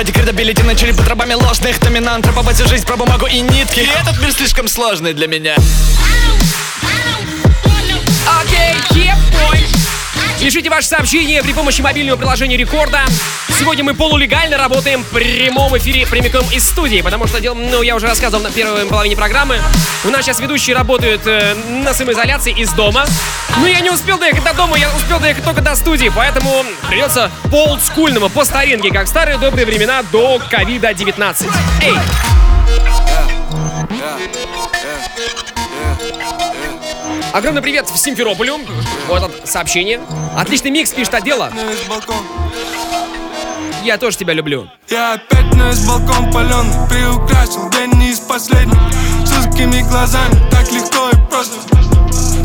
Street credibility начали под рабами ложных доминант Раповать всю жизнь про бумагу и нитки. И этот мир слишком сложный для меня. Okay, okay, boy. Пишите ваши сообщения при помощи мобильного приложения Рекорда. Сегодня мы полулегально работаем в прямом эфире прямиком из студии, потому что, ну, я уже рассказывал на первой половине программы, у нас сейчас ведущие работают э, на самоизоляции из дома. Но я не успел доехать до дома, я успел доехать только до студии, поэтому придется по олдскульному, по старинке, как в старые добрые времена до ковида-19. Эй! Огромный привет в Симферополю. Вот сообщение. Отличный микс, пишет отдела. Я тоже тебя люблю. Я опять на балкон паленый Приукрасил день не из последних С узкими глазами Так легко и просто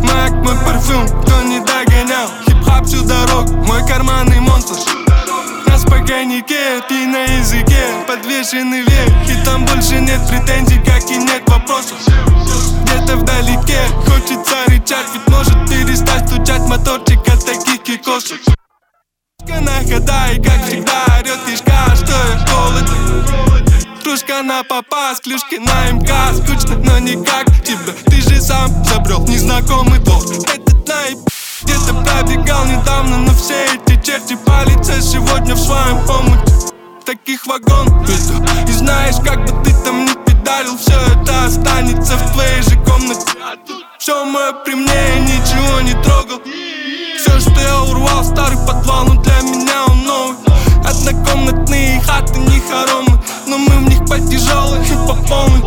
Мак, мой парфюм, кто не догонял Хип-хап всю дорогу, мой карманный монстр На спокойнике, ты на языке Подвешенный век, и там больше нет претензий Как и нет вопросов. Где-то вдалеке хочется рычать Ведь может перестать стучать моторчик от таких кикосов на хода и как всегда орет кишка, что я голоден. Кружка на попас, клюшки на МК Скучно, но никак тебя Ты же сам забрел незнакомый двор Этот наеб где-то пробегал недавно Но все эти черти по лице сегодня в своем омуте Таких вагон И знаешь, как бы ты там не педалил Все это останется в твоей же комнате. Все мое при мне, я ничего не трогал. Все, что я урвал, старый подвал, но для меня он новый. Однокомнатные хаты не хоромы Но мы в них по тяжелой и по полной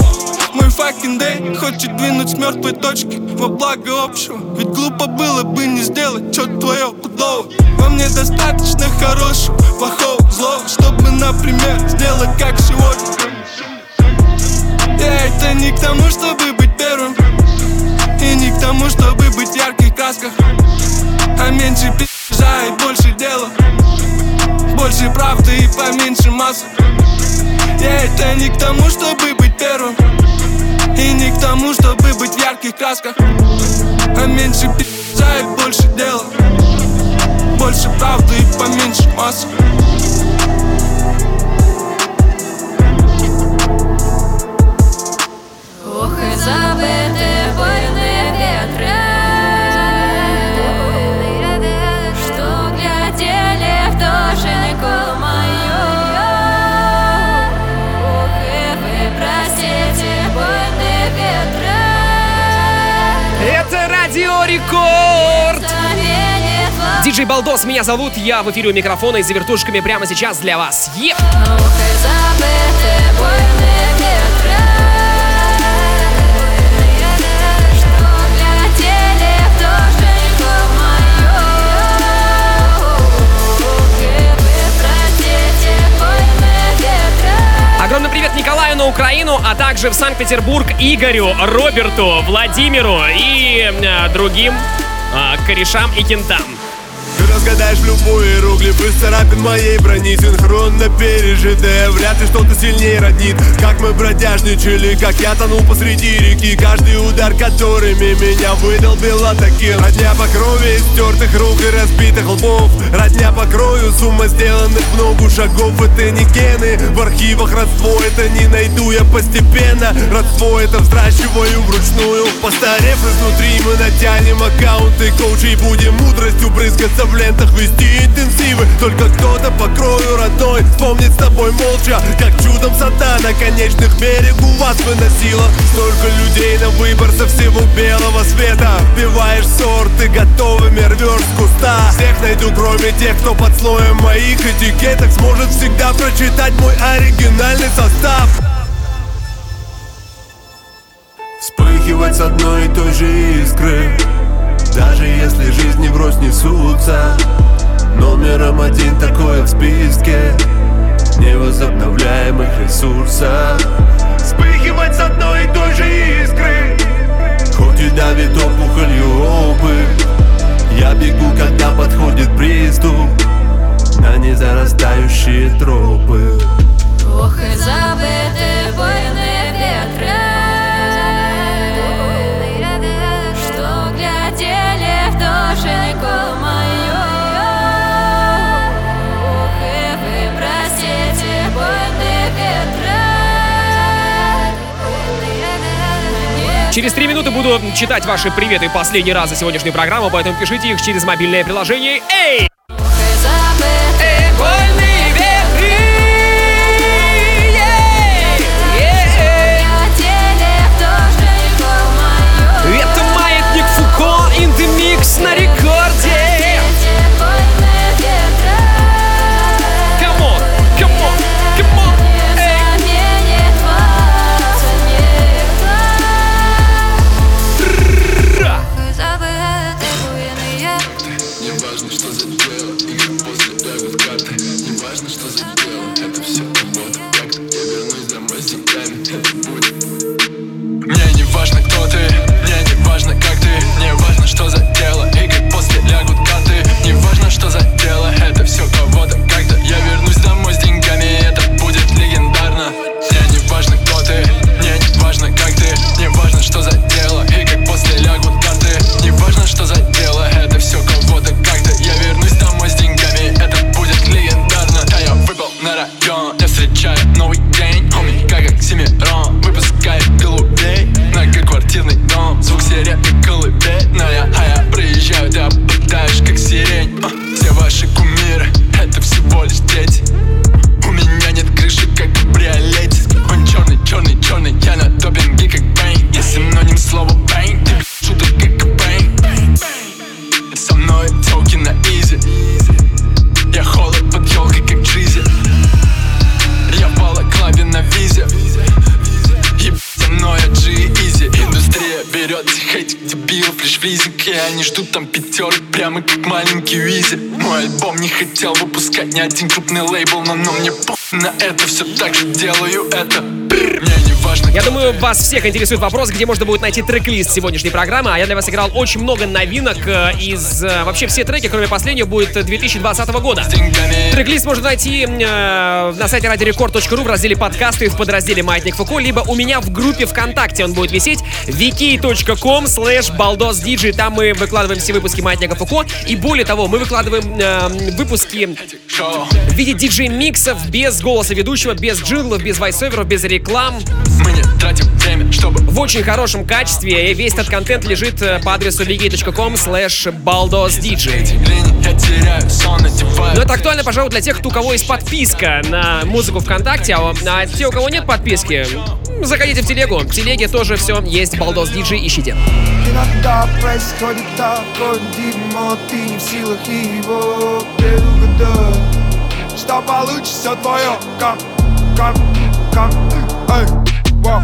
Мой fucking day. Хочет двинуть с мертвой точки Во благо общего. Ведь глупо было бы не сделать что твое худого Во мне достаточно хорошего, плохого, злого Чтобы, например, сделать как сегодня. Я это не к тому, чтобы быть первым. И не к тому, чтобы быть в ярких красках а меньше пи***жа и больше дела Больше правды и поменьше масок Я это не к тому, чтобы быть первым. И не к тому, чтобы быть в ярких красках. А меньше пи***жа и больше дела. Больше правды и поменьше масок Рекорд! Диджей Балдос, меня зовут, я в эфире у микрофона и за вертушками прямо сейчас для вас. Yep. Огромный привет Николаю на Украину, а также в Санкт-Петербург Игорю, Роберту, Владимиру и э, другим корешам и кентам. Разгадаешь любой иероглиф из царапин моей брони. Синхронно пережитое, вряд ли что-то сильнее роднит. Как мы бродяжничали, как я тонул посреди реки. Каждый удар которыми меня выдолбил атаки Родня по крови стертых рук и разбитых лбов. Родня по крою, сумма сделанных много шагов. Это не гены, в архивах родство это не найду я постепенно. Родство это взращиваю вручную. Постарев изнутри мы натянем аккаунты. Коучей Будем мудростью брызгаться в лентах вести интенсивы. Только кто-то по крою родной Вспомнит с тобой молча Как чудом сата на конечных берегу вас выносила. Столько людей на выбор со всего белого света. Вбиваешь сорты готовыми рвешь с куста. Всех найду кроме тех, кто под слоем моих этикеток Сможет всегда прочитать мой оригинальный состав. Вспыхивать с одной и той же искры даже если жизни врозь несутся Номером один такое в списке Невозобновляемых ресурсов. Вспыхивать с одной и той же искры Хоть и давит опухолью опыт Я бегу, когда подходит приступ На незарастающие тропы Через три минуты буду читать ваши приветы последний раз за сегодняшнюю программу, поэтому пишите их через мобильное приложение. Эй! Они ждут там пятерок прямо как маленький Уизи Мой альбом не хотел выпускать ни один крупный лейбл Но, но мне по на это все так же делаю это. Мне не Я думаю, вас всех интересует вопрос, где можно будет найти трек-лист сегодняшней программы. А я для вас играл очень много новинок э, из... э, Вообще все треки, кроме последнего, будет 2020 года. Трек-лист можно найти э, на сайте radiorecord.ru в разделе подкасты в подразделе Маятник Фуко, либо у меня в группе ВКонтакте он будет висеть wiki.com slash baldosdj. Там мы выкладываем все выпуски Маятника Фуко. И более того, мы выкладываем э, выпуски в виде диджей-миксов без голоса ведущего, без джинглов, без вайсоверов, без реклам. Мы не тратим время, чтобы В очень хорошем качестве. И весь этот контент лежит э, по адресу wiki.com slash baldosdj. Но это актуально, пожалуй, для тех, кто- у кого есть подписка на музыку ВКонтакте, а, а те, у кого нет подписки, заходите в телегу. В телеге тоже все есть. Балдос Диджей, ищите. Иногда происходит такое дерьмо Ты не в силах его предугадать Что получится твое, как, как, как, эй, вау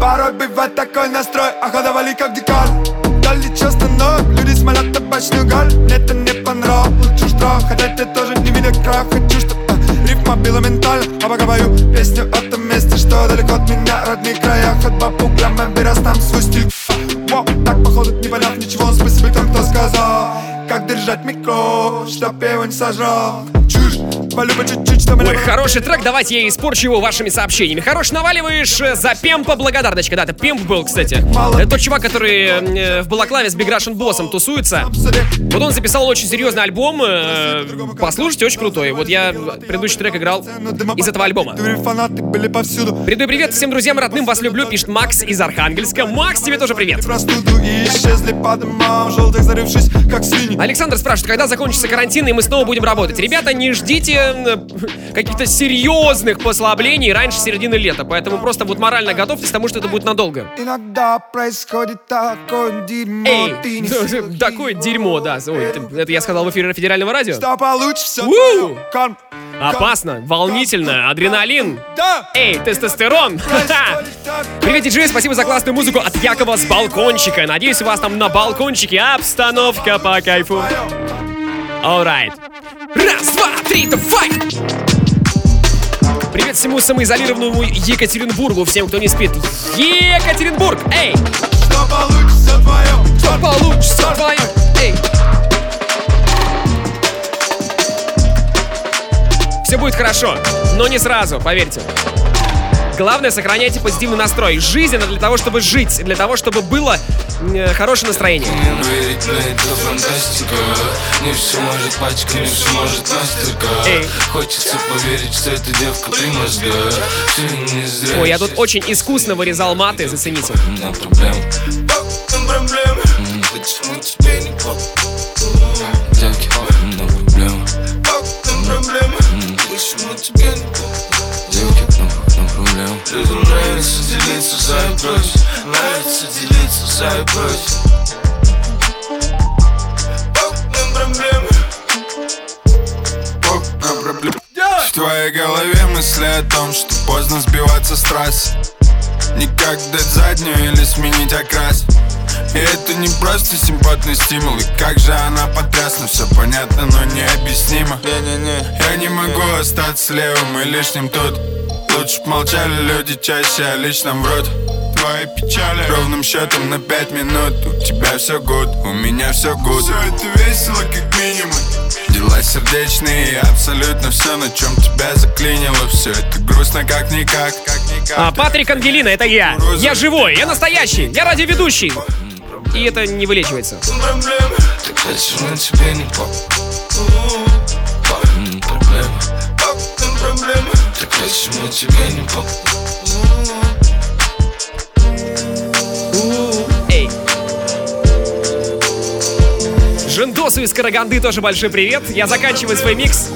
Порой бывает такой настрой, охотовали как дикарь. Дали часто ног, люди смотрят табачную галь Мне это не понравилось, лучше штраф Хотя ты тоже не видя крах, хочу, чтоб э, риф мобила ментально. А пою песню о том месте, что далеко от меня Родные края, ходьба по углям, берез там свой стиль. Воу, так походу не поняв ничего, спасибо тем, кто сказал Как держать микро, чтоб его не сожрал Чушь, полю по чуть-чуть, чтобы Ой, хороший трек, давайте я испорчу его вашими сообщениями. Хорош наваливаешь э, за Пемпа благодарночка. Да, это Пемп был, кстати. Это тот чувак, который э, в Балаклаве с Big Russian боссом тусуется. Вот он записал очень серьезный альбом. э, Послушайте, очень крутой. Вот я предыдущий трек играл из этого альбома. Передаю привет всем друзьям родным, вас люблю, пишет Макс из Архангельска. Макс, тебе тоже привет. Простуду и исчезли по домам Желтых зарывшись, как свиньи Александр спрашивает, когда закончится карантин и мы снова будем работать. Ребята, не ждите каких-то серьезных послаблений раньше середины лета, поэтому просто вот морально готовьтесь к тому, что это будет надолго. Иногда происходит такое дерьмо силах *laughs* Такое дерьмо, да. Ой, это- это я сказал в эфире федерального радио. Что получится Опасно, волнительно, адреналин. Да! Эй, тестостерон! Привет, диджей, спасибо за классную музыку от Якова с балкончика. Надеюсь, у вас там на балкончике обстановка по кайфу. Alright. Раз, два, три, давай! Привет всему самоизолированному Екатеринбургу, всем, кто не спит. Екатеринбург, эй! Что получится твое, Что получится твое, эй! Все будет хорошо, но не сразу, поверьте. Главное, сохраняйте позитивный настрой. Жизнь это для того, чтобы жить, для того, чтобы было э, хорошее настроение. Верить в это фантастика Не все может пачка, не все может мастерка Эй. Хочется поверить, что эта девка при мозгах Все не зря Ой, я тут очень искусно вырезал маты, зацените. Почему тебе Почему тебе не? Девки, на проблем Людям нравится делиться за и против Нравится делиться за и против Нам проблем В твоей голове мысли о том, что поздно сбиваться с трассы. Никак дать заднюю или сменить окрас И это не просто симпатный стимул И как же она потрясна, все понятно, но необъяснимо. Не-не-не, я не могу остаться левым и лишним тут. Лучше б молчали люди чаще о личном врут Твои печали ровным счетом на пять минут. У тебя все гуд, у меня все гуд. Все это весело как минимум. Дела сердечные, абсолютно все, на чем тебя заклинило. Все это грустно как-никак, как-никак А, Патрик Ангелина, это я. Я живой, я настоящий, я радиоведущий. И это не вылечивается. Не не? Эй. Жендосу из Караганды тоже большой привет. Я заканчиваю свой микс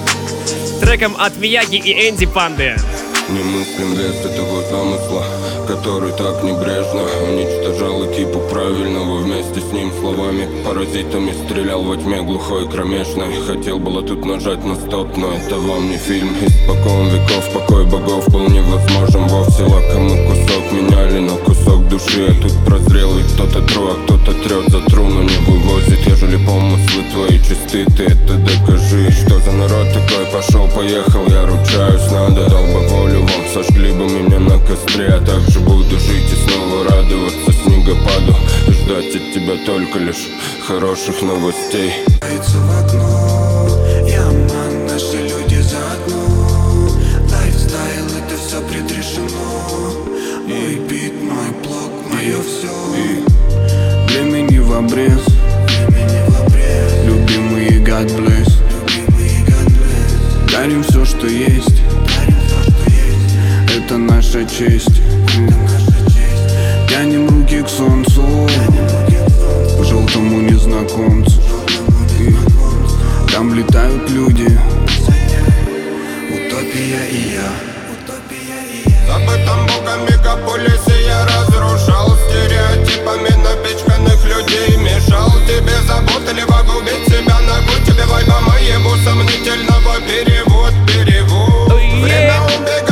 треком от Мияги и Энди Панды. Немыслим лес этого замысла, который так небрежно Уничтожал экипу правильного вместе с ним словами. Паразитами стрелял во тьме глухой кромешной. Хотел было тут нажать на стоп, но это вам не фильм. Испокон веков покой богов был невозможен Вовсе. Лакомый кусок меняли на кусок души. А тут прозрел и кто-то тру, а кто-то трет за труну Не вывозит, ежели помыслы твои чисты Ты это докажи, что за народ такой? Пошел, поехал, я ручаюсь, надо. Дал бы волю вам, сожгли бы меня на костре А также буду жить и снова радоваться снегопаду. И ждать от тебя только лишь хороших новостей. В окно Yeah, man, наши люди заодно. Lifestyle, это все предрешено. Мой бит, мой блог, мое все Времени в обрез. Любимые God bless. Дарим все, что есть наша честь. Тянем руки к солнцу. Желтому незнакомцу. И Там летают люди. Утопия и я. Забытом богом мегаполисе я разрушал. Стереотипами напичканных людей Мешал. Тебе заботали погубить себя Ногу тебе вайба моему сомнительного перевод, перевод. Время убегало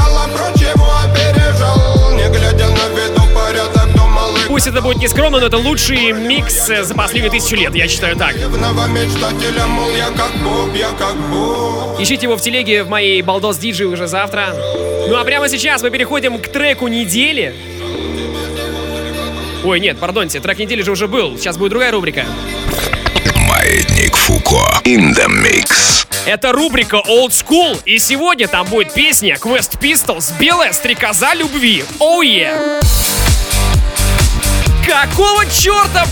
Пусть это будет нескромно, но это лучший микс э, за последние тысячу лет, я считаю так. Ищите его в телеге в моей Балдос Диджи уже завтра. Ну а прямо сейчас мы переходим к треку недели. Ой, нет, пардонте, трек недели же уже был. Сейчас будет другая рубрика. Маятник Фуко. In the mix. Это рубрика Old School, и сегодня там будет песня Quest Pistols «Белая стрекоза любви». Оу oh, yeah. Какого черта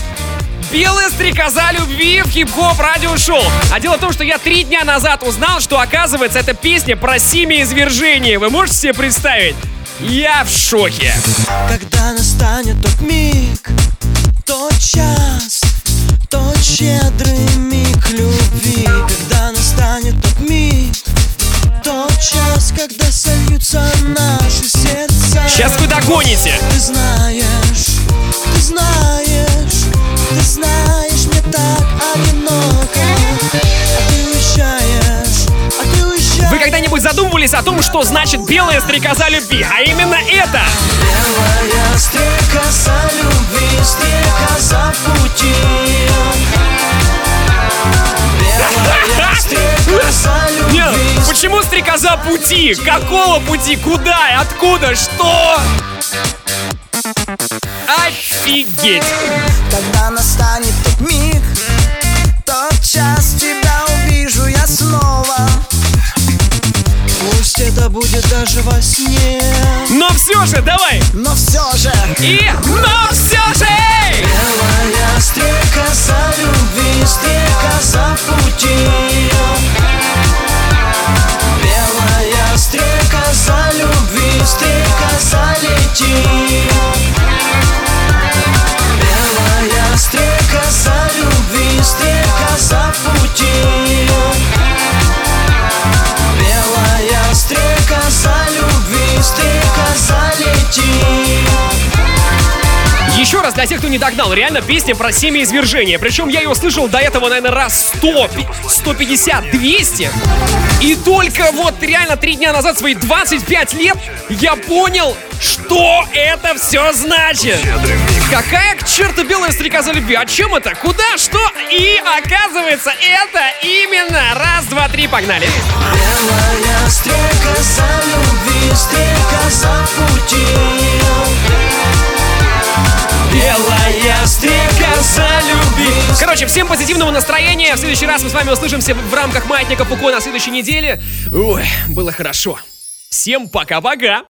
Белая стрекоза любви в хип-хоп радиошоу. А дело в том, что я три дня назад узнал, что оказывается эта песня про семяизвержение. Вы можете себе представить? Я в шоке. Когда настанет тот миг, тот час, тот щедрый миг любви, когда настанет тот миг, тот час, когда сольются наши сердца. Сейчас вы догоните. Ты знаешь, знаешь, ты знаешь, мне так одиноко, а ты уезжаешь, а ты уезжаешь. Вы когда-нибудь задумывались о том, что значит белая стрекоза любви? А именно это! Белая стрекоза любви, стрекоза пути. *laughs* Нет, почему стрекоза пути? Какого пути? Куда? Откуда? Что? Офигеть! Когда настанет тот миг, тот час тебя увижу я снова. Пусть это будет даже во сне. Но все же, давай! Но все же! И но все же! Белая стрекоза любви, стрекоза пути. Белая стрекоза любви, стрекоза лети. Стрекоза пути. Белая стрекоза любви, стрекоза лети. Еще раз для тех, кто не догнал, реально песня про семяизвержение. Причем я ее слышал до этого, наверное, раз 100, 150, 200. И только вот реально три дня назад, свои 25 лет, я понял, что это все значит. Какая к черту белая стрекоза любви? О чем это? Куда? Что? И оказывается, это именно раз, два, три, погнали. Белая стрекоза любви, стрекоза пути. Стрекоза любви. Короче, всем позитивного настроения. В следующий раз мы с вами услышимся в рамках Маятника Фуко на следующей неделе. Ой, было хорошо. Всем пока-пока.